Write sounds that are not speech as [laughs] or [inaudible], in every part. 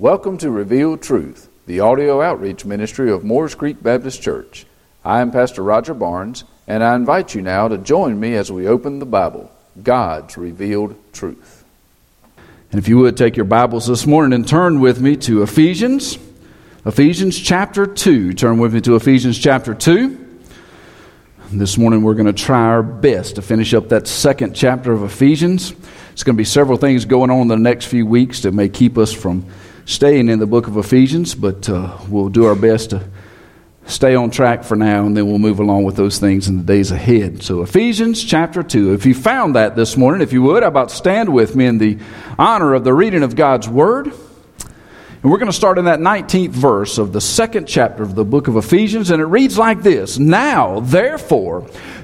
Welcome to Revealed Truth, the audio outreach ministry of Moores Creek Baptist Church. I am Pastor Roger Barnes, and I invite you now to join me as we open the Bible, God's revealed truth. And if you would take your Bibles this morning and turn with me to Ephesians, Ephesians chapter 2. Turn with me to Ephesians chapter 2. This morning we're going to try our best to finish up that second chapter of Ephesians. It's going to be several things going on in the next few weeks that may keep us from staying in the book of Ephesians, but uh, we'll do our best to stay on track for now, and then we'll move along with those things in the days ahead. So, Ephesians chapter 2. If you found that this morning, if you would, how about stand with me in the honor of the reading of God's Word? And we're going to start in that 19th verse of the second chapter of the book of Ephesians, and it reads like this Now, therefore,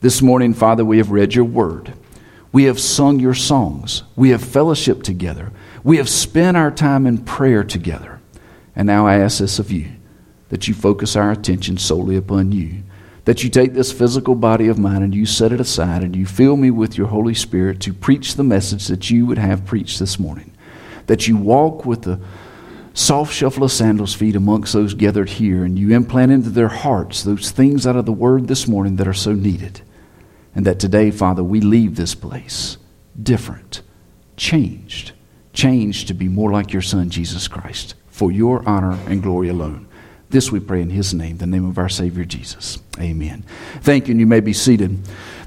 This morning, Father, we have read your word. We have sung your songs. We have fellowship together. We have spent our time in prayer together. And now I ask this of you that you focus our attention solely upon you. That you take this physical body of mine and you set it aside and you fill me with your Holy Spirit to preach the message that you would have preached this morning. That you walk with the soft shuffle of sandals feet amongst those gathered here and you implant into their hearts those things out of the word this morning that are so needed. And that today, Father, we leave this place different, changed, changed to be more like your Son, Jesus Christ, for your honor and glory alone. This we pray in His name, the name of our Savior Jesus. Amen. Thank you, and you may be seated.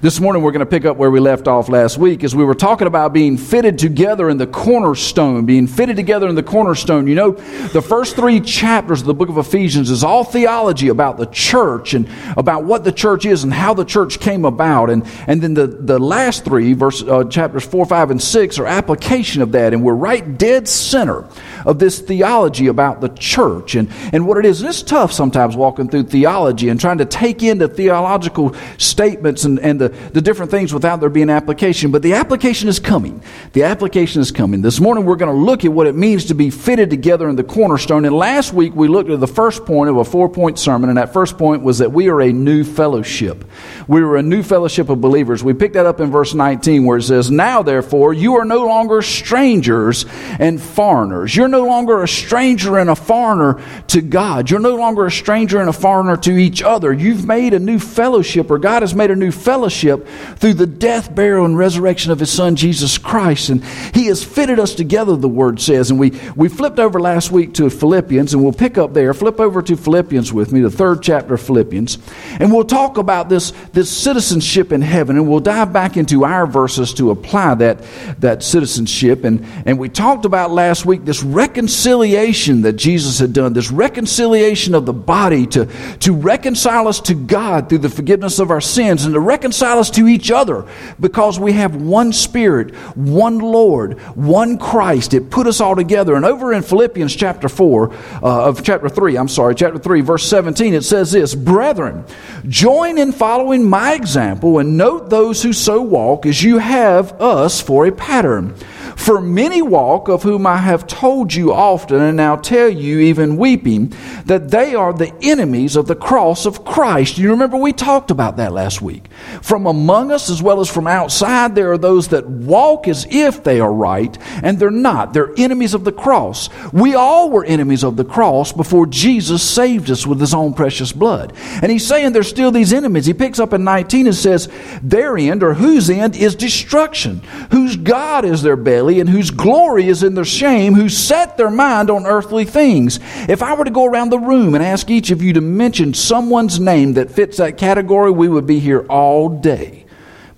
This morning we're going to pick up where we left off last week as we were talking about being fitted together in the cornerstone, being fitted together in the cornerstone. You know, the first three chapters of the book of Ephesians is all theology about the church and about what the church is and how the church came about. And, and then the, the last three, verse, uh, chapters 4, 5, and 6, are application of that. And we're right dead center of this theology about the church and, and what it is. And it's tough sometimes walking through theology and trying to take into theological statements and, and the, the different things without there being application. But the application is coming. The application is coming. This morning we're going to look at what it means to be fitted together in the cornerstone. And last week we looked at the first point of a four point sermon, and that first point was that we are a new fellowship. We are a new fellowship of believers. We picked that up in verse 19 where it says, Now therefore you are no longer strangers and foreigners. You're no longer a stranger and a foreigner to God. You're no longer a stranger and a foreigner to each other. You've made a new fellowship, or God has made a new fellowship through the death, burial, and resurrection of His Son, Jesus Christ. And He has fitted us together, the Word says. And we, we flipped over last week to Philippians, and we'll pick up there. Flip over to Philippians with me, the third chapter of Philippians. And we'll talk about this, this citizenship in heaven, and we'll dive back into our verses to apply that, that citizenship. And, and we talked about last week this reconciliation that Jesus had done, this reconciliation of the body to, to reconcile us to God through the forgiveness of our sins and to reconcile us to each other because we have one Spirit, one Lord, one Christ. It put us all together. And over in Philippians chapter 4, uh, of chapter 3, I'm sorry, chapter 3, verse 17, it says this Brethren, join in following my example and note those who so walk as you have us for a pattern. For many walk, of whom I have told you often, and now tell you, even weeping, that they are the enemies of the cross of Christ. You remember we talked about that last week. From among us, as well as from outside, there are those that walk as if they are right, and they're not. They're enemies of the cross. We all were enemies of the cross before Jesus saved us with his own precious blood. And he's saying there's still these enemies. He picks up in 19 and says, Their end, or whose end, is destruction, whose God is their belly and whose glory is in their shame, who set their mind on earthly things. If I were to go around the room and ask each of you to mention someone's name that fits that category, we would be here all day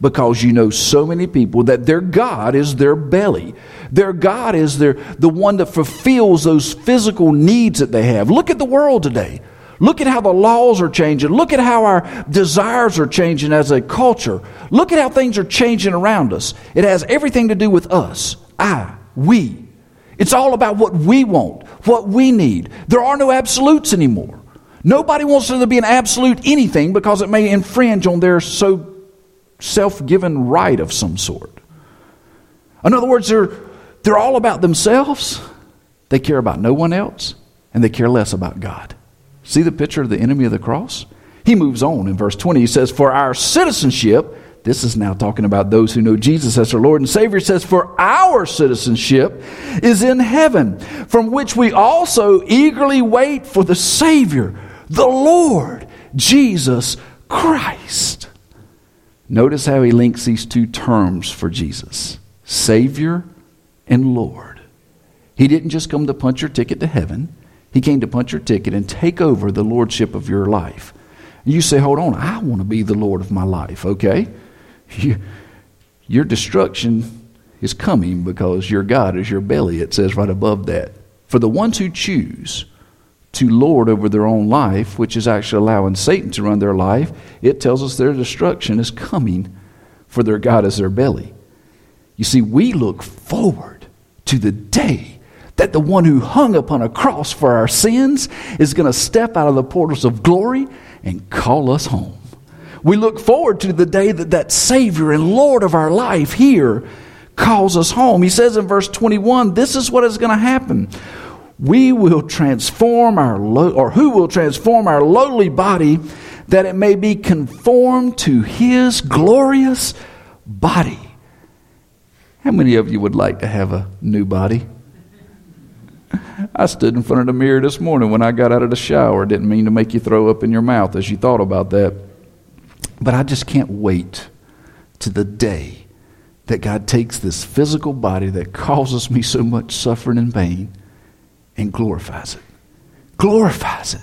because you know so many people that their God is their belly. Their God is their, the one that fulfills those physical needs that they have. Look at the world today. Look at how the laws are changing. Look at how our desires are changing as a culture. Look at how things are changing around us. It has everything to do with us. I, we. It's all about what we want, what we need. There are no absolutes anymore. Nobody wants there to be an absolute anything because it may infringe on their so self given right of some sort. In other words, they're, they're all about themselves, they care about no one else, and they care less about God. See the picture of the enemy of the cross? He moves on in verse 20. He says, For our citizenship, this is now talking about those who know Jesus as their Lord and Savior, says, For our citizenship is in heaven, from which we also eagerly wait for the Savior, the Lord, Jesus Christ. Notice how he links these two terms for Jesus Savior and Lord. He didn't just come to punch your ticket to heaven, he came to punch your ticket and take over the lordship of your life. You say, hold on, I want to be the Lord of my life, okay? [laughs] You, your destruction is coming because your God is your belly, it says right above that. For the ones who choose to lord over their own life, which is actually allowing Satan to run their life, it tells us their destruction is coming, for their God is their belly. You see, we look forward to the day that the one who hung upon a cross for our sins is going to step out of the portals of glory and call us home. We look forward to the day that that Savior and Lord of our life here calls us home. He says in verse 21 this is what is going to happen. We will transform our, lo- or who will transform our lowly body that it may be conformed to His glorious body. How many of you would like to have a new body? I stood in front of the mirror this morning when I got out of the shower. Didn't mean to make you throw up in your mouth as you thought about that. But I just can't wait to the day that God takes this physical body that causes me so much suffering and pain and glorifies it. Glorifies it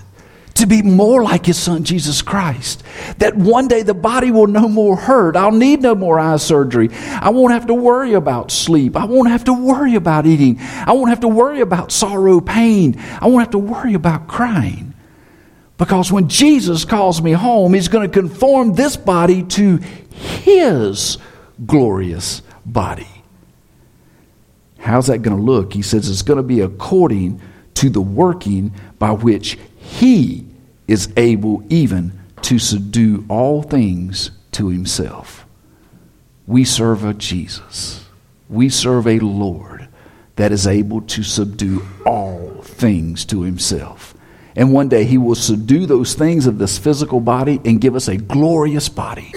to be more like his son Jesus Christ. That one day the body will no more hurt. I'll need no more eye surgery. I won't have to worry about sleep. I won't have to worry about eating. I won't have to worry about sorrow, pain. I won't have to worry about crying. Because when Jesus calls me home, he's going to conform this body to his glorious body. How's that going to look? He says it's going to be according to the working by which he is able even to subdue all things to himself. We serve a Jesus. We serve a Lord that is able to subdue all things to himself. And one day he will subdue those things of this physical body and give us a glorious body.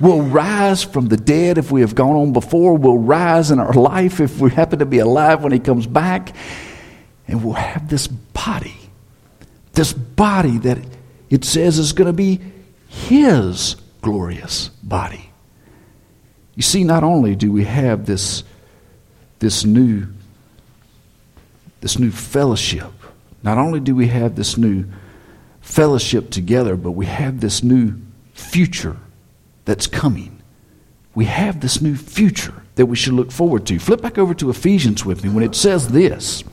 We'll rise from the dead if we have gone on before. We'll rise in our life if we happen to be alive when he comes back. And we'll have this body this body that it says is going to be his glorious body. You see, not only do we have this, this new this new fellowship, not only do we have this new fellowship together, but we have this new future that's coming. We have this new future that we should look forward to. Flip back over to Ephesians with me when it says this.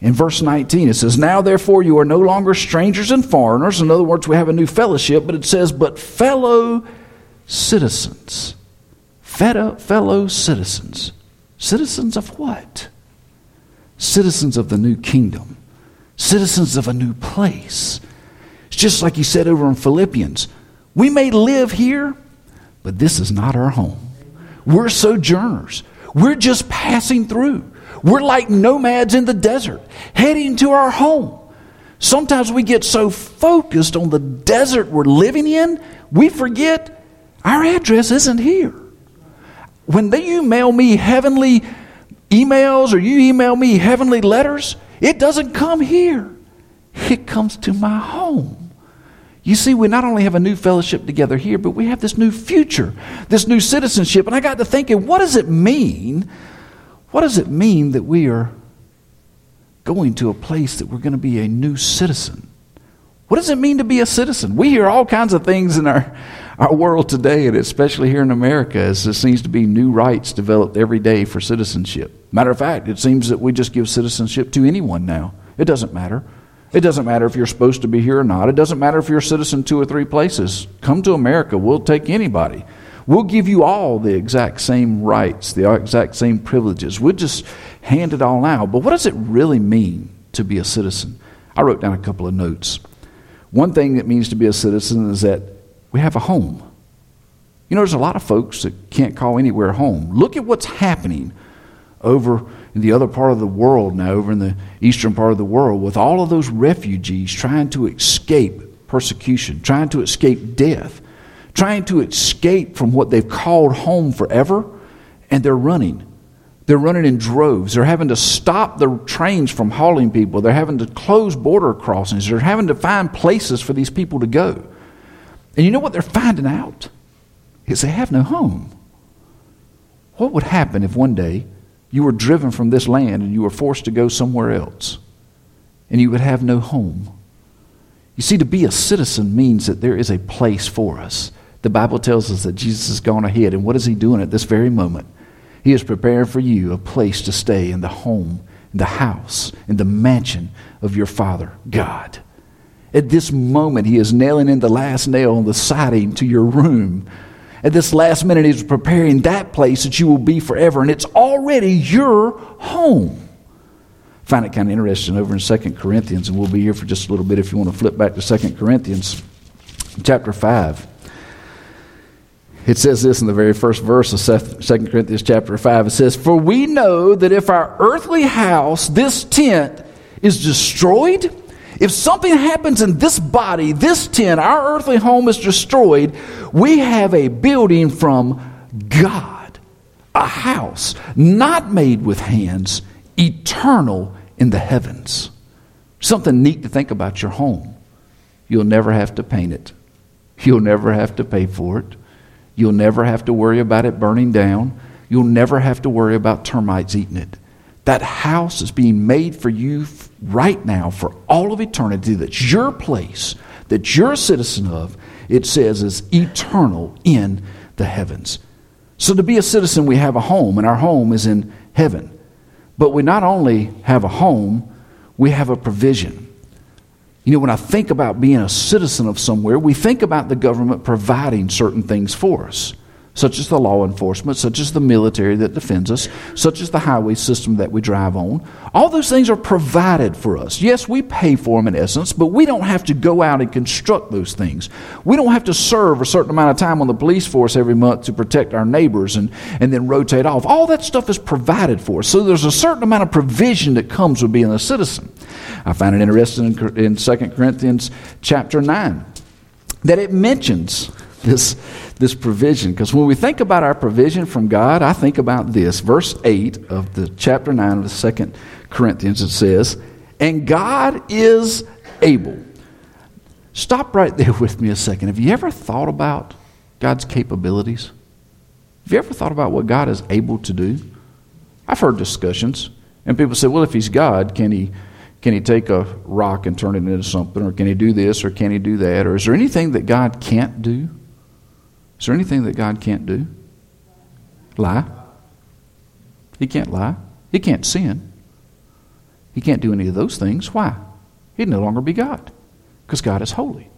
In verse 19, it says, Now therefore you are no longer strangers and foreigners. In other words, we have a new fellowship, but it says, But fellow citizens. Feta, Fellow citizens. Citizens of what? Citizens of the new kingdom. Citizens of a new place. It's just like he said over in Philippians. We may live here, but this is not our home. We're sojourners. We're just passing through. We're like nomads in the desert, heading to our home. Sometimes we get so focused on the desert we're living in, we forget our address isn't here. When they, you mail me heavenly emails or you email me heavenly letters, it doesn't come here, it comes to my home. You see, we not only have a new fellowship together here, but we have this new future, this new citizenship. And I got to thinking, what does it mean what does it mean that we are going to a place that we're going to be a new citizen? What does it mean to be a citizen? We hear all kinds of things in our, our world today, and especially here in America, as there seems to be new rights developed every day for citizenship. Matter of fact, it seems that we just give citizenship to anyone now. It doesn't matter. It doesn't matter if you're supposed to be here or not. It doesn't matter if you're a citizen two or three places. Come to America. We'll take anybody. We'll give you all the exact same rights, the exact same privileges. We'll just hand it all out. But what does it really mean to be a citizen? I wrote down a couple of notes. One thing that means to be a citizen is that we have a home. You know, there's a lot of folks that can't call anywhere home. Look at what's happening over in the other part of the world now, over in the eastern part of the world, with all of those refugees trying to escape persecution, trying to escape death, trying to escape from what they've called home forever, and they're running. They're running in droves. They're having to stop the trains from hauling people. They're having to close border crossings. They're having to find places for these people to go. And you know what they're finding out? Is they have no home. What would happen if one day you were driven from this land and you were forced to go somewhere else and you would have no home? You see, to be a citizen means that there is a place for us. The Bible tells us that Jesus has gone ahead, and what is he doing at this very moment? He is preparing for you a place to stay in the home, in the house, in the mansion of your Father, God. At this moment, He is nailing in the last nail on the siding to your room. At this last minute, He's preparing that place that you will be forever, and it's already your home. I find it kind of interesting over in 2 Corinthians, and we'll be here for just a little bit if you want to flip back to 2 Corinthians chapter 5. It says this in the very first verse of 2 Corinthians chapter 5. It says, For we know that if our earthly house, this tent, is destroyed, if something happens in this body, this tent, our earthly home is destroyed, we have a building from God, a house not made with hands, eternal in the heavens. Something neat to think about your home. You'll never have to paint it, you'll never have to pay for it, you'll never have to worry about it burning down, you'll never have to worry about termites eating it. That house is being made for you right now for all of eternity. That's your place, that you're a citizen of. It says is eternal in the heavens. So to be a citizen, we have a home, and our home is in heaven. But we not only have a home, we have a provision. You know, when I think about being a citizen of somewhere, we think about the government providing certain things for us such as the law enforcement, such as the military that defends us, such as the highway system that we drive on. All those things are provided for us. Yes, we pay for them in essence, but we don't have to go out and construct those things. We don't have to serve a certain amount of time on the police force every month to protect our neighbors and, and then rotate off. All that stuff is provided for us. So there's a certain amount of provision that comes with being a citizen. I find it interesting in, in 2 Corinthians chapter 9 that it mentions this, this provision. Because when we think about our provision from God, I think about this. Verse 8 of the chapter 9 of the second Corinthians, it says, And God is able. Stop right there [laughs] with me a second. Have you ever thought about God's capabilities? Have you ever thought about what God is able to do? I've heard discussions, and people say, well, if He's God, can He can he take a rock and turn it into something? Or can he do this? Or can he do that? Or is there anything that God can't do? Is there anything that God can't do? Lie? He can't lie. He can't sin. He can't do any of those things. Why? He'd no longer be God because God is holy.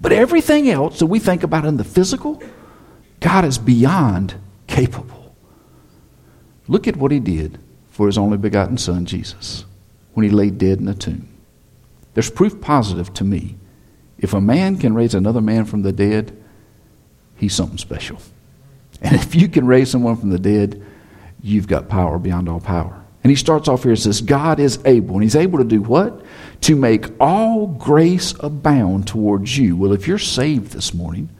But everything else that we think about in the physical, God is beyond capable. Look at what he did for his only begotten Son, Jesus, when he lay dead in a tomb. There's proof positive to me. If a man can raise another man from the dead, he's something special. And if you can raise someone from the dead, you've got power beyond all power. And he starts off here and says, God is able. And he's able to do what? To make all grace abound towards you. Well, if you're saved this morning,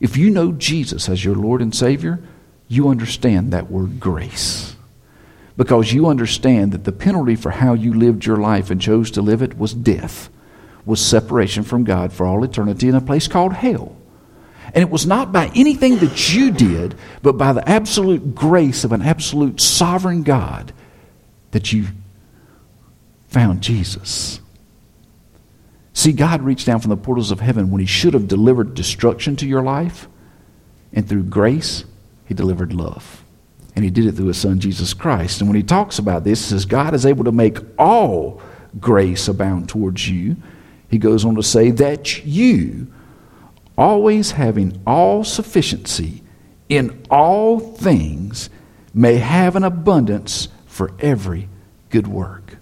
if you know Jesus as your Lord and Savior, you understand that word grace. Because you understand that the penalty for how you lived your life and chose to live it was death, was separation from God for all eternity in a place called hell. And it was not by anything that you did, but by the absolute grace of an absolute sovereign God that you found Jesus. See, God reached down from the portals of heaven when He should have delivered destruction to your life, and through grace, He delivered love. And He did it through His Son, Jesus Christ. And when He talks about this, He says, God is able to make all grace abound towards you. He goes on to say that you always having all sufficiency in all things, may have an abundance for every good work.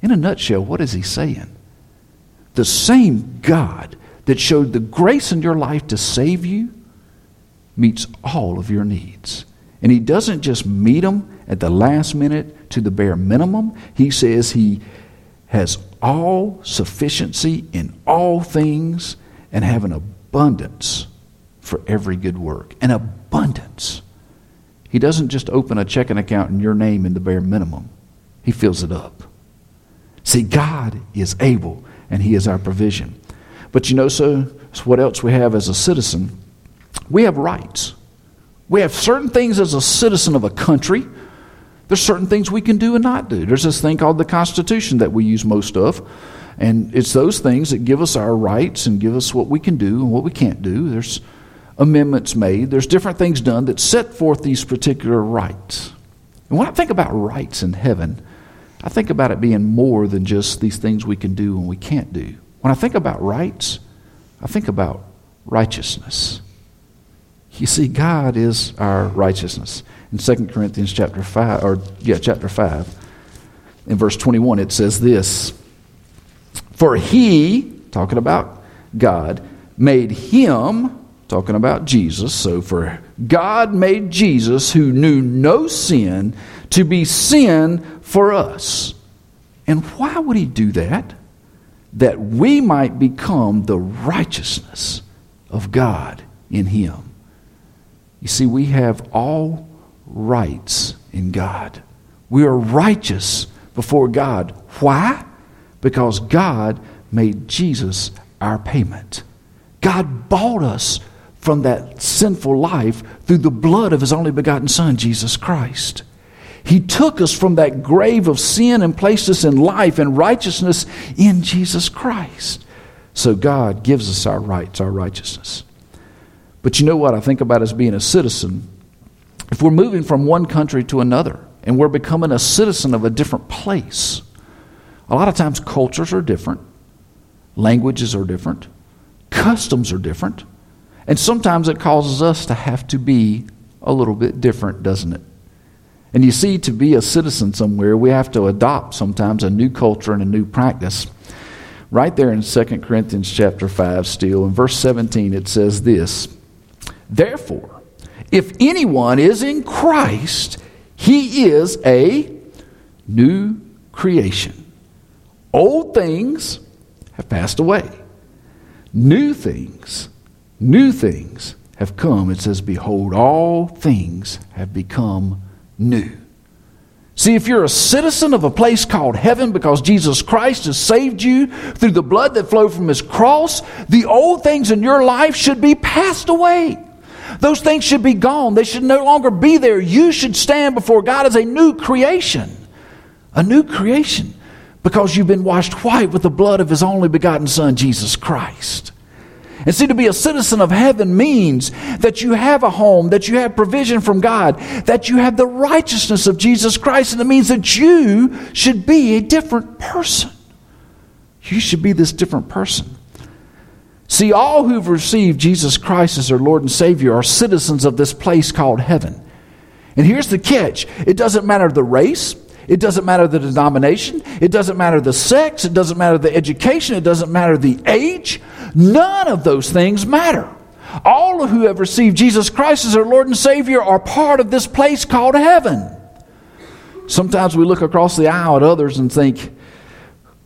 In a nutshell, what is he saying? The same God that showed the grace in your life to save you meets all of your needs. And he doesn't just meet them at the last minute to the bare minimum. He says he has all sufficiency in all things and have an abundance for every good work. An abundance. He doesn't just open a checking account in your name in the bare minimum, He fills it up. See, God is able, and He is our provision. But you know, so, so what else we have as a citizen? We have rights. We have certain things as a citizen of a country. There's certain things we can do and not do. There's this thing called the Constitution that we use most of. And it's those things that give us our rights and give us what we can do and what we can't do. There's amendments made, there's different things done that set forth these particular rights. And when I think about rights in heaven, I think about it being more than just these things we can do and we can't do. When I think about rights, I think about righteousness. You see, God is our righteousness. In 2 Corinthians chapter 5, or yeah, chapter 5, in verse 21, it says this For he, talking about God, made him, talking about Jesus, so for God made Jesus, who knew no sin, to be sin for us. And why would he do that? That we might become the righteousness of God in him. You see, we have all rights in God. We are righteous before God. Why? Because God made Jesus our payment. God bought us from that sinful life through the blood of His only begotten Son, Jesus Christ. He took us from that grave of sin and placed us in life and righteousness in Jesus Christ. So God gives us our rights, our righteousness. But you know what I think about as being a citizen? If we're moving from one country to another and we're becoming a citizen of a different place, a lot of times cultures are different, languages are different, customs are different, and sometimes it causes us to have to be a little bit different, doesn't it? And you see, to be a citizen somewhere, we have to adopt sometimes a new culture and a new practice. Right there in 2 Corinthians chapter 5, still, in verse 17, it says this Therefore, if anyone is in Christ, he is a new creation. Old things have passed away. New things, new things have come. It says, Behold, all things have become new. See, if you're a citizen of a place called heaven because Jesus Christ has saved you through the blood that flowed from his cross, the old things in your life should be passed away. Those things should be gone. They should no longer be there. You should stand before God as a new creation. A new creation. Because you've been washed white with the blood of His only begotten Son, Jesus Christ. And see, to be a citizen of heaven means that you have a home, that you have provision from God, that you have the righteousness of Jesus Christ, and it means that you should be a different person. You should be this different person. See, all who've received Jesus Christ as their Lord and Savior are citizens of this place called heaven. And here's the catch it doesn't matter the race, it doesn't matter the denomination, it doesn't matter the sex, it doesn't matter the education, it doesn't matter the age. None of those things matter. All who have received Jesus Christ as their Lord and Savior are part of this place called heaven. Sometimes we look across the aisle at others and think,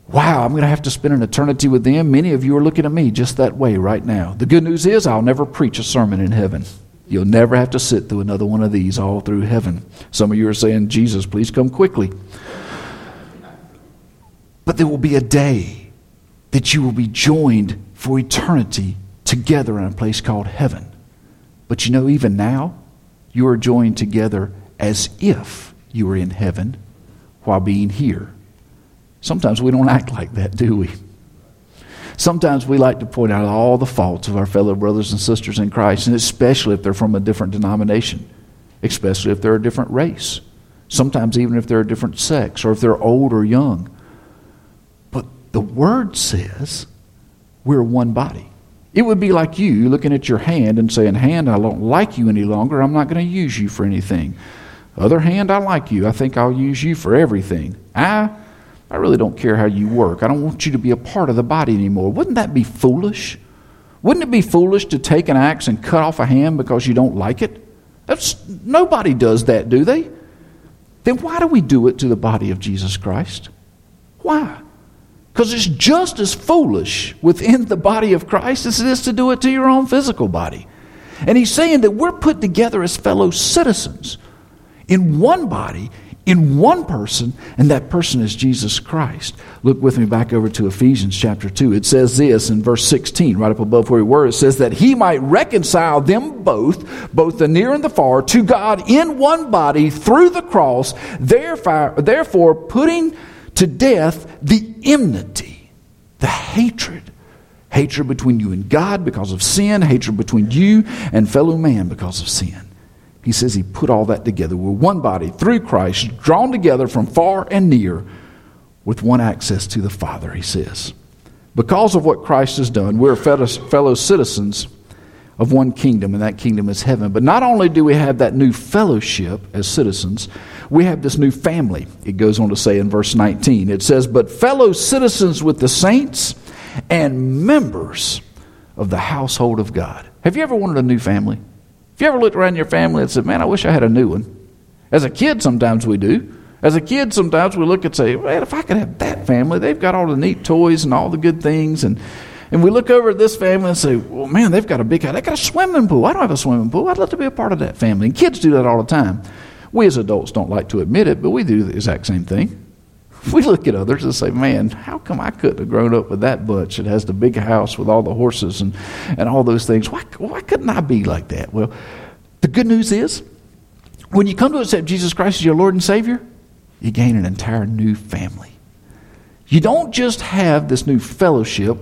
wow, I'm going to have to spend an eternity with them. Many of you are looking at me just that way right now. The good news is, I'll never preach a sermon in heaven. You'll never have to sit through another one of these all through heaven. Some of you are saying, Jesus, please come quickly. But there will be a day that you will be joined for eternity together in a place called heaven. But you know, even now, you are joined together as if you were in heaven while being here. Sometimes we don't act like that, do we? Sometimes we like to point out all the faults of our fellow brothers and sisters in Christ, and especially if they're from a different denomination, especially if they're a different race, sometimes even if they're a different sex, or if they're old or young. But the Word says we're one body. It would be like you looking at your hand and saying, Hand, I don't like you any longer. I'm not going to use you for anything. Other hand, I like you. I think I'll use you for everything. I I really don't care how you work. I don't want you to be a part of the body anymore. Wouldn't that be foolish? Wouldn't it be foolish to take an axe and cut off a hand because you don't like it? That's, nobody does that, do they? Then why do we do it to the body of Jesus Christ? Why? Because it's just as foolish within the body of Christ as it is to do it to your own physical body. And he's saying that we're put together as fellow citizens in one body, in one person, and that person is Jesus Christ. Look with me back over to Ephesians chapter 2. It says this in verse 16, right up above where we were. It says that he might reconcile them both, both the near and the far, to God in one body through the cross, therefore, therefore putting to death the enmity, the hatred. Hatred between you and God because of sin, hatred between you and fellow man because of sin. He says he put all that together. We're one body through Christ, drawn together from far and near with one access to the Father, he says. Because of what Christ has done, we're fellow citizens of one kingdom, and that kingdom is heaven. But not only do we have that new fellowship as citizens, we have this new family. It goes on to say in verse 19, it says, But fellow citizens with the saints and members of the household of God. Have you ever wanted a new family? Have you ever looked around your family and said, Man, I wish I had a new one? As a kid, sometimes we do. As a kid, sometimes we look and say, Man, if I could have that family, they've got all the neat toys and all the good things. And, and we look over at this family and say, Well, man, they've got a big house. They've got a swimming pool. I don't have a swimming pool. I'd love to be a part of that family. And kids do that all the time. We as adults don't like to admit it, but we do the exact same thing. [laughs] We look at others and say, man, how come I couldn't have grown up with that bunch that has the big house with all the horses and, and all those things? Why, why couldn't I be like that? Well, the good news is, when you come to accept Jesus Christ as your Lord and Savior, you gain an entire new family. You don't just have this new fellowship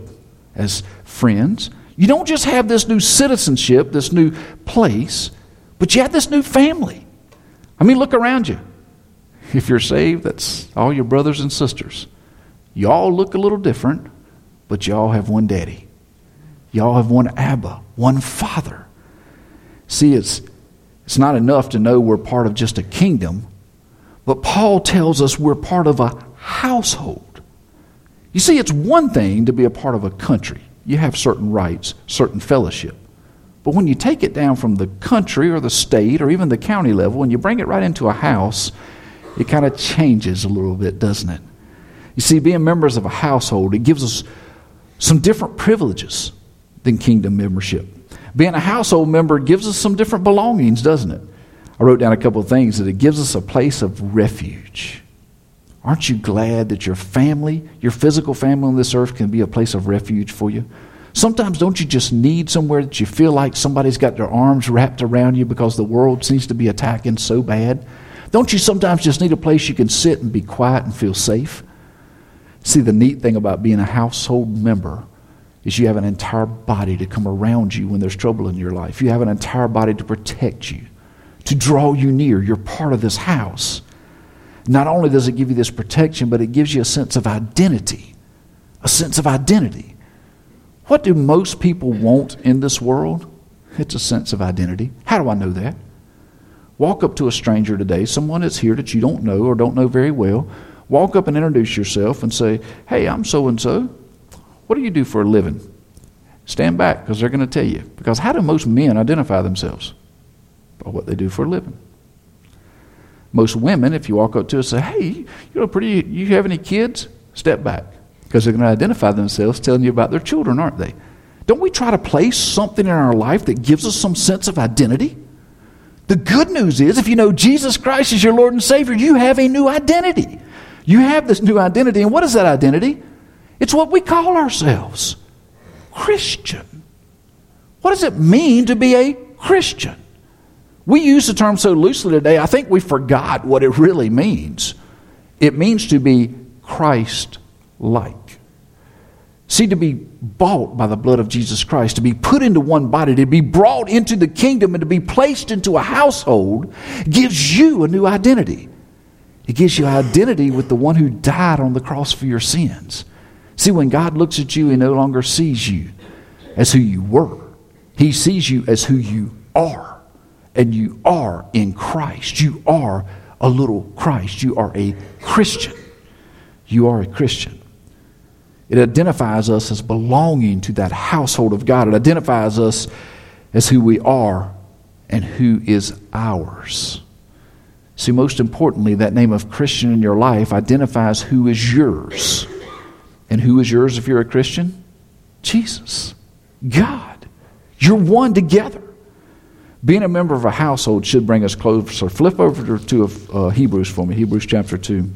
as friends, you don't just have this new citizenship, this new place, but you have this new family. I mean, look around you. If you're saved, that's all your brothers and sisters. You all look a little different, but you all have one daddy. You all have one Abba, one Father. See, it's, it's not enough to know we're part of just a kingdom, but Paul tells us we're part of a household. You see, it's one thing to be a part of a country. You have certain rights, certain fellowship. But when you take it down from the country or the state or even the county level and you bring it right into a house, it kind of changes a little bit, doesn't it? You see, being members of a household, it gives us some different privileges than kingdom membership. Being a household member gives us some different belongings, doesn't it? I wrote down a couple of things that it gives us a place of refuge. Aren't you glad that your family, your physical family on this earth, can be a place of refuge for you? Sometimes don't you just need somewhere that you feel like somebody's got their arms wrapped around you because the world seems to be attacking so bad? Don't you sometimes just need a place you can sit and be quiet and feel safe? See, the neat thing about being a household member is you have an entire body to come around you when there's trouble in your life. You have an entire body to protect you, to draw you near. You're part of this house. Not only does it give you this protection, but it gives you a sense of identity. A sense of identity. What do most people want in this world? It's a sense of identity. How do I know that? Walk up to a stranger today, someone that's here that you don't know or don't know very well. Walk up and introduce yourself and say, Hey, I'm so and so. What do you do for a living? Stand back because they're going to tell you. Because how do most men identify themselves? By what they do for a living. Most women, if you walk up to us and say, Hey, you know, pretty, you have any kids? Step back because they're going to identify themselves telling you about their children, aren't they? Don't we try to place something in our life that gives us some sense of identity? The good news is, if you know Jesus Christ is your Lord and Savior, you have a new identity. You have this new identity. And what is that identity? It's what we call ourselves Christian. What does it mean to be a Christian? We use the term so loosely today, I think we forgot what it really means. It means to be Christ like. See, to be bought by the blood of Jesus Christ, to be put into one body, to be brought into the kingdom, and to be placed into a household gives you a new identity. It gives you identity with the one who died on the cross for your sins. See, when God looks at you, He no longer sees you as who you were, He sees you as who you are. And you are in Christ. You are a little Christ. You are a Christian. you are a Christian. It identifies us as belonging to that household of God. It identifies us as who we are and who is ours. See, most importantly, that name of Christian in your life identifies who is yours. And who is yours if you're a Christian? Jesus, God. You're one together. Being a member of a household should bring us closer. Flip over to uh, Hebrews for me, Hebrews chapter 2.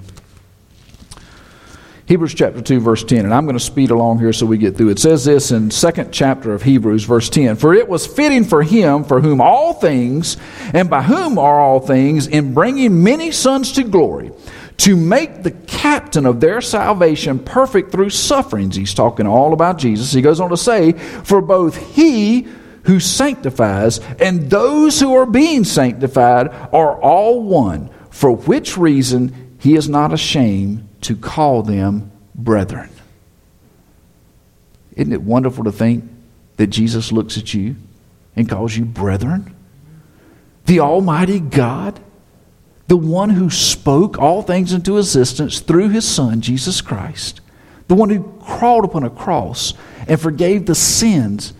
Hebrews chapter 2, verse 10, and I'm going to speed along here so we get through. It says this in second chapter of Hebrews, verse 10 For it was fitting for him, for whom all things, and by whom are all things, in bringing many sons to glory, to make the captain of their salvation perfect through sufferings. He's talking all about Jesus. He goes on to say, For both he who sanctifies and those who are being sanctified are all one, for which reason he is not ashamed to call them brethren. Isn't it wonderful to think that Jesus looks at you and calls you brethren? The Almighty God, the one who spoke all things into existence through his Son, Jesus Christ, the one who crawled upon a cross and forgave the sins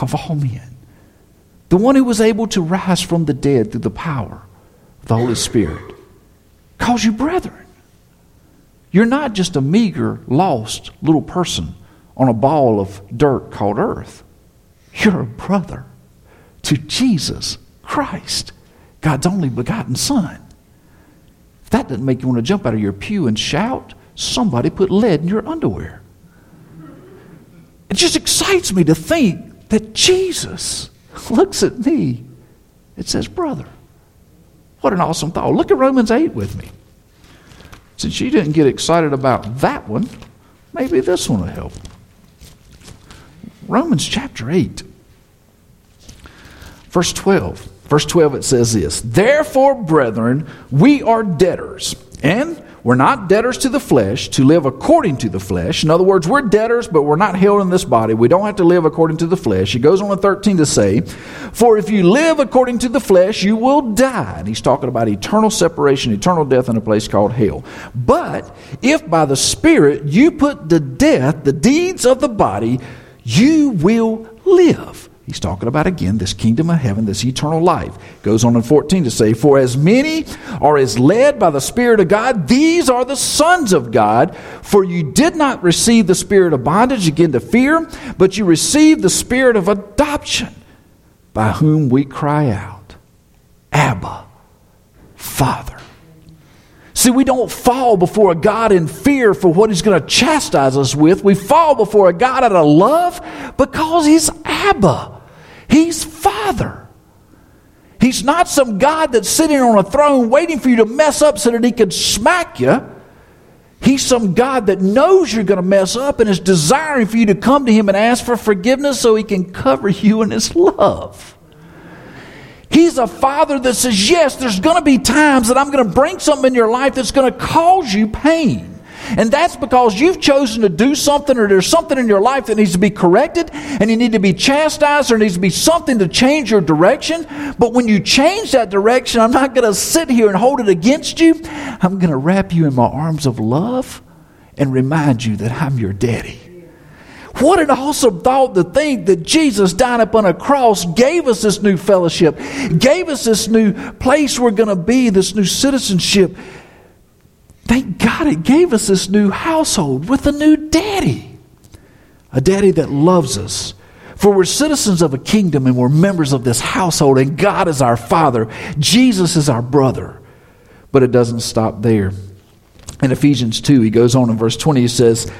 of all men, the one who was able to rise from the dead through the power of the Holy Spirit, calls you brethren. You're not just a meager, lost little person on a ball of dirt called earth. You're a brother to Jesus Christ, God's only begotten Son. If that doesn't make you want to jump out of your pew and shout, somebody put lead in your underwear. It just excites me to think that Jesus looks at me and says, Brother, what an awesome thought. Look at Romans 8 with me. Since you didn't get excited about that one, maybe this one will help. Romans chapter 8, verse 12. Verse 12 it says this Therefore, brethren, we are debtors, and we're not debtors to the flesh to live according to the flesh. In other words, we're debtors, but we're not held in this body. We don't have to live according to the flesh. He goes on in 13 to say, For if you live according to the flesh, you will die. And he's talking about eternal separation, eternal death in a place called hell. But if by the Spirit you put to death the deeds of the body, you will live. He's talking about again this kingdom of heaven, this eternal life. Goes on in 14 to say, For as many are as led by the Spirit of God, these are the sons of God. For you did not receive the spirit of bondage again to fear, but you received the spirit of adoption, by whom we cry out, Abba, Father. See, we don't fall before a God in fear for what He's going to chastise us with. We fall before a God out of love because He's Abba. He's Father. He's not some God that's sitting on a throne waiting for you to mess up so that he can smack you. He's some God that knows you're going to mess up and is desiring for you to come to him and ask for forgiveness so he can cover you in his love. He's a father that says, Yes, there's going to be times that I'm going to bring something in your life that's going to cause you pain. And that's because you've chosen to do something or there's something in your life that needs to be corrected and you need to be chastised or needs to be something to change your direction. But when you change that direction, I'm not going to sit here and hold it against you. I'm going to wrap you in my arms of love and remind you that I'm your daddy. What an awesome thought to think that Jesus died upon a cross gave us this new fellowship, gave us this new place we're going to be, this new citizenship. Thank God it gave us this new household with a new daddy. A daddy that loves us. For we're citizens of a kingdom and we're members of this household, and God is our Father. Jesus is our brother. But it doesn't stop there. In Ephesians 2, he goes on in verse 20, he says,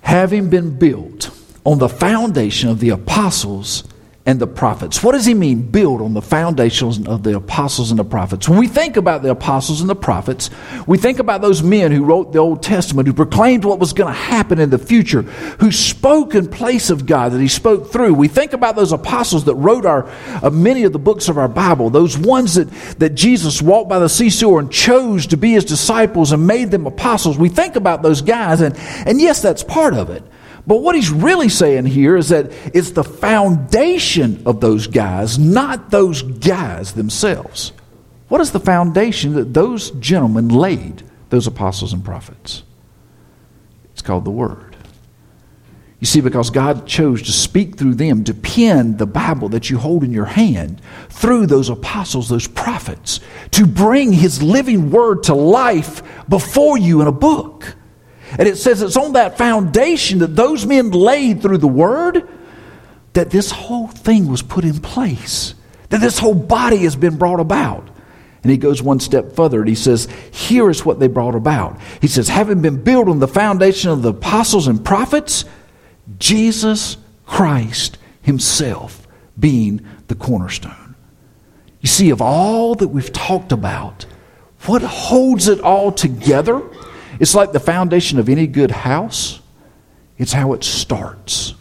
Having been built on the foundation of the apostles and the prophets. What does he mean, build on the foundations of the apostles and the prophets? When we think about the apostles and the prophets, we think about those men who wrote the Old Testament, who proclaimed what was going to happen in the future, who spoke in place of God, that he spoke through. We think about those apostles that wrote our, uh, many of the books of our Bible, those ones that, that Jesus walked by the seashore and chose to be his disciples and made them apostles. We think about those guys, and, and yes, that's part of it. But what he's really saying here is that it's the foundation of those guys, not those guys themselves. What is the foundation that those gentlemen laid? those apostles and prophets? It's called the Word. You see, because God chose to speak through them, to pen the Bible that you hold in your hand through those apostles, those prophets, to bring His living Word to life before you in a book. And it says it's on that foundation that those men laid through the Word that this whole thing was put in place, that this whole body has been brought about. And he goes one step further and he says, Here is what they brought about. He says, Having been built on the foundation of the apostles and prophets, Jesus Christ Himself being the cornerstone. You see, of all that we've talked about, what holds it all together? It's like the foundation of any good house, it's how it starts.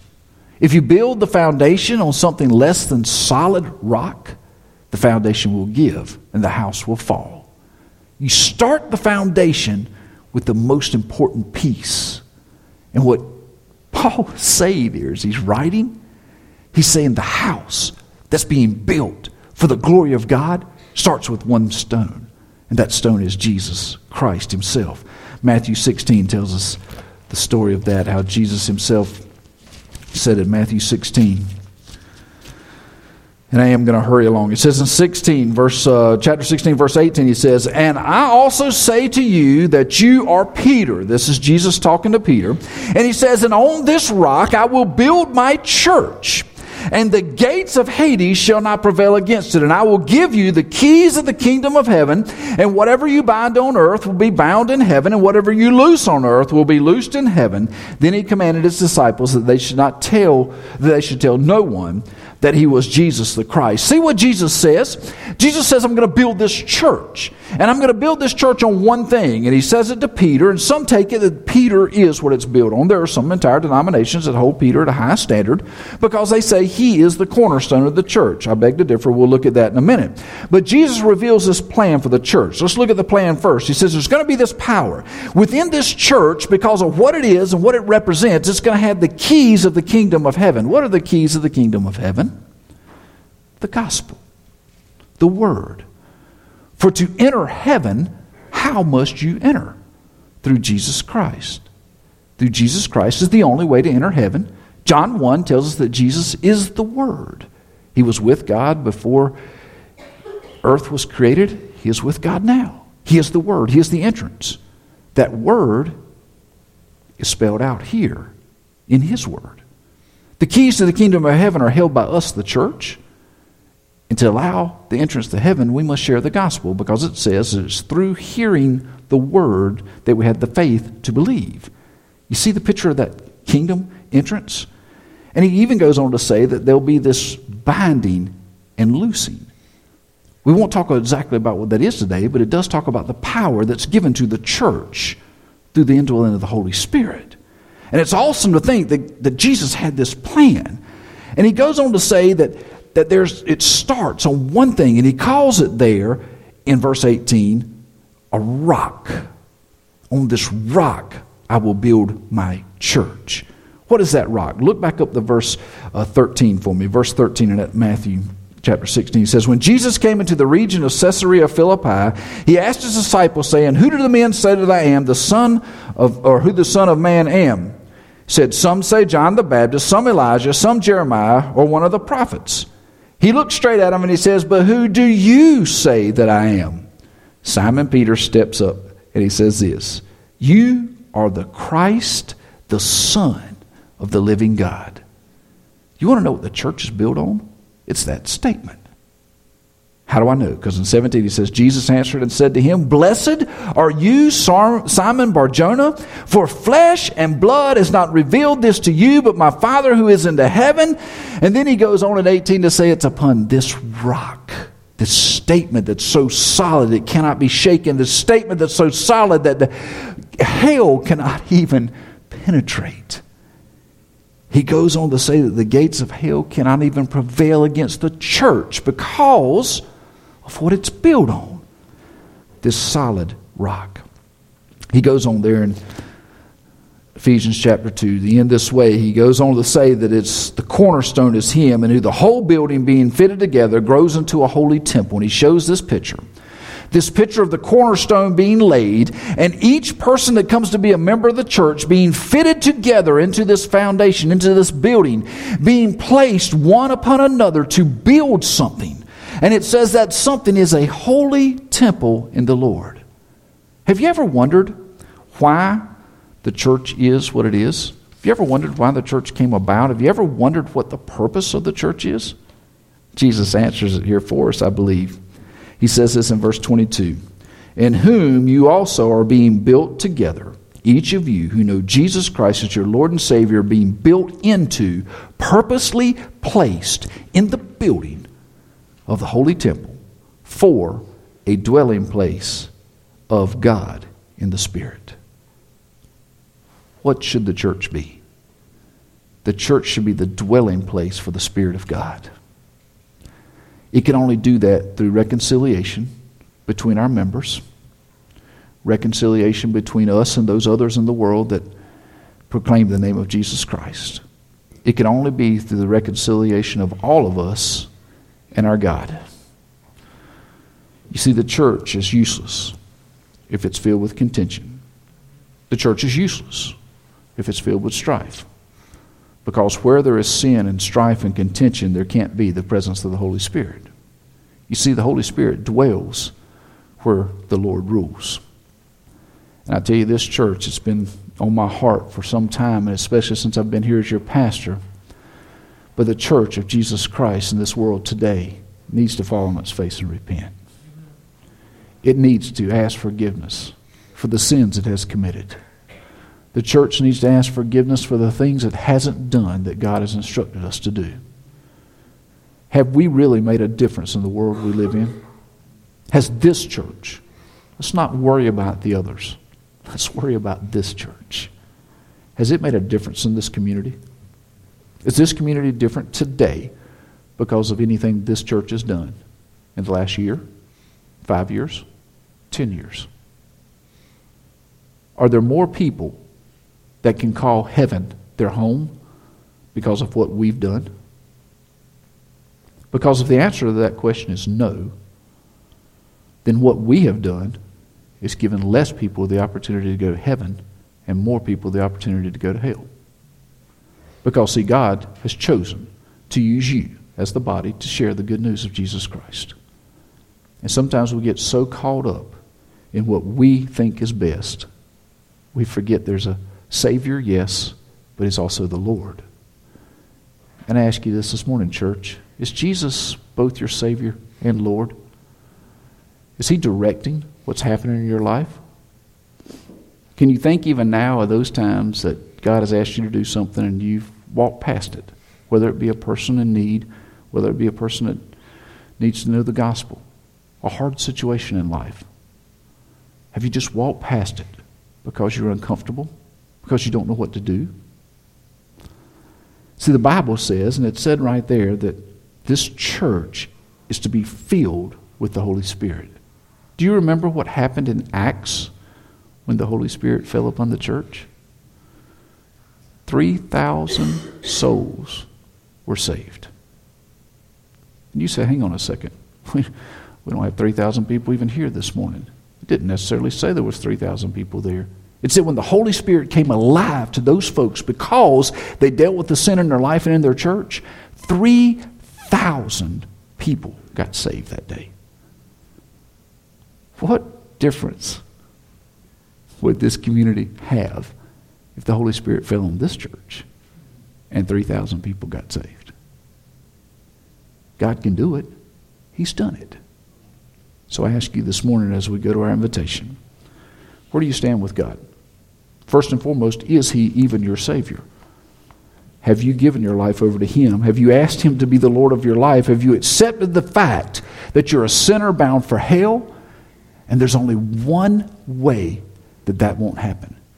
If you build the foundation on something less than solid rock, the foundation will give and the house will fall. You start the foundation with the most important piece. And what Paul [laughs] is saying here is he's writing, he's saying the house that's being built for the glory of God starts with one stone, and that stone is Jesus Christ himself. Matthew 16 tells us the story of that, how Jesus himself said in Matthew 16, and I am going to hurry along. It says in 16, verse, uh, chapter 16, verse 18, he says, And I also say to you that you are Peter. This is Jesus talking to Peter. And he says, And on this rock I will build my church and the gates of Hades shall not prevail against it. And I will give you the keys of the kingdom of heaven, and whatever you bind on earth will be bound in heaven, and whatever you loose on earth will be loosed in heaven. Then he commanded his disciples that they should not tell, that they should tell no one that he was Jesus the Christ. See what Jesus says? Jesus says, I'm going to build this church. And I'm going to build this church on one thing. And he says it to Peter, and some take it that Peter is what it's built on. There are some entire denominations that hold Peter at a high standard because they say he is the cornerstone of the church. I beg to differ. We'll look at that in a minute. But Jesus reveals this plan for the church. Let's look at the plan first. He says there's going to be this power. Within this church, because of what it is and what it represents, it's going to have the keys of the kingdom of heaven. What are the keys of the kingdom of heaven? The gospel, the word. For to enter heaven, how must you enter? Through Jesus Christ. Through Jesus Christ is the only way to enter heaven. John 1 tells us that Jesus is the Word. He was with God before earth was created. He is with God now. He is the Word. He is the entrance. That Word is spelled out here in His Word. The keys to the kingdom of heaven are held by us, the church. And to allow the entrance to heaven, we must share the gospel because it says it's through hearing the word that we had the faith to believe. You see the picture of that kingdom entrance? And he even goes on to say that there'll be this binding and loosing. We won't talk exactly about what that is today, but it does talk about the power that's given to the church through the indwelling of the Holy Spirit. And it's awesome to think that, that Jesus had this plan. And he goes on to say that, that there's, it starts on one thing, and he calls it there in verse 18 a rock. On this rock I will build my church. What is that rock? Look back up the verse uh, 13 for me. Verse 13 in Matthew chapter 16 he says, When Jesus came into the region of Caesarea Philippi, he asked his disciples, saying, Who do the men say that I am, the Son of, or who the Son of Man am? Said, Some say John the Baptist, some Elijah, some Jeremiah, or one of the prophets. He looks straight at him and he says, But who do you say that I am? Simon Peter steps up and he says this You are the Christ, the Son of the living God. You want to know what the church is built on? It's that statement. How do I know? Because in 17 he says, Jesus answered and said to him, Blessed are you, Simon Barjona, for flesh and blood has not revealed this to you, but my Father who is in the heaven. And then he goes on in 18 to say, It's upon this rock, this statement that's so solid it cannot be shaken, this statement that's so solid that the hell cannot even penetrate. He goes on to say that the gates of hell cannot even prevail against the church because of what it's built on this solid rock. He goes on there in Ephesians chapter 2, the end this way, he goes on to say that it's the cornerstone is him, and who the whole building being fitted together grows into a holy temple. And he shows this picture This picture of the cornerstone being laid, and each person that comes to be a member of the church being fitted together into this foundation, into this building, being placed one upon another to build something. And it says that something is a holy temple in the Lord. Have you ever wondered why the church is what it is? Have you ever wondered why the church came about? Have you ever wondered what the purpose of the church is? Jesus answers it here for us, I believe. He says this in verse 22 In whom you also are being built together, each of you who know Jesus Christ as your Lord and Savior, being built into, purposely placed in the building of the holy temple for a dwelling place of God in the Spirit. What should the church be? The church should be the dwelling place for the Spirit of God. It can only do that through reconciliation between our members, reconciliation between us and those others in the world that proclaim the name of Jesus Christ. It can only be through the reconciliation of all of us and our God. You see, the church is useless if it's filled with contention. The church is useless if it's filled with strife. Because where there is sin and strife and contention, there can't be the presence of the Holy Spirit. You see, the Holy Spirit dwells where the Lord rules. And I tell you, this church, it's been on my heart for some time, and especially since I've been here as your pastor. But the church of Jesus Christ in this world today needs to fall on its face and repent. It needs to ask forgiveness for the sins it has committed. The church needs to ask forgiveness for the things it hasn't done that God has instructed us to do. Have we really made a difference in the world we live in? Has this church, let's not worry about the others, let's worry about this church. Has it made a difference in this community? Is this community different today because of anything this church has done in the last year, five years, ten years? Are there more people that can call heaven their home because of what we've done? Because if the answer to that question is no, then what we have done is given less people the opportunity to go to heaven and more people the opportunity to go to hell. Because, see, God has chosen to use you as the body to share the good news of Jesus Christ. And sometimes we get so caught up in what we think is best, we forget there's a Savior, yes, but He's also the Lord. And I ask you this this morning, church is Jesus both your Savior and Lord? Is He directing what's happening in your life? Can you think even now of those times that God has asked you to do something and you've walked past it? Whether it be a person in need, whether it be a person that needs to know the gospel, a hard situation in life. Have you just walked past it because you're uncomfortable? Because you don't know what to do? See, the Bible says, and it said right there, that this church is to be filled with the Holy Spirit. Do you remember what happened in Acts when the Holy Spirit fell upon the church? 3,000 souls were saved. And you say, hang on a second. [laughs] We, don't have 3,000 people even here this morning. It didn't necessarily say there was 3,000 people there. It said when the Holy Spirit came alive to those folks because they dealt with the sin in their life and in their church, 3,000 people got saved that day. What difference would this community have if the Holy Spirit fell on this church and 3,000 people got saved? God can do it. He's done it. So I ask you this morning as we go to our invitation where do you stand with God? First and foremost, is He even your Savior? Have you given your life over to Him? Have you asked Him to be the Lord of your life? Have you accepted the fact that you're a sinner bound for hell? And there's only one way that that won't happen,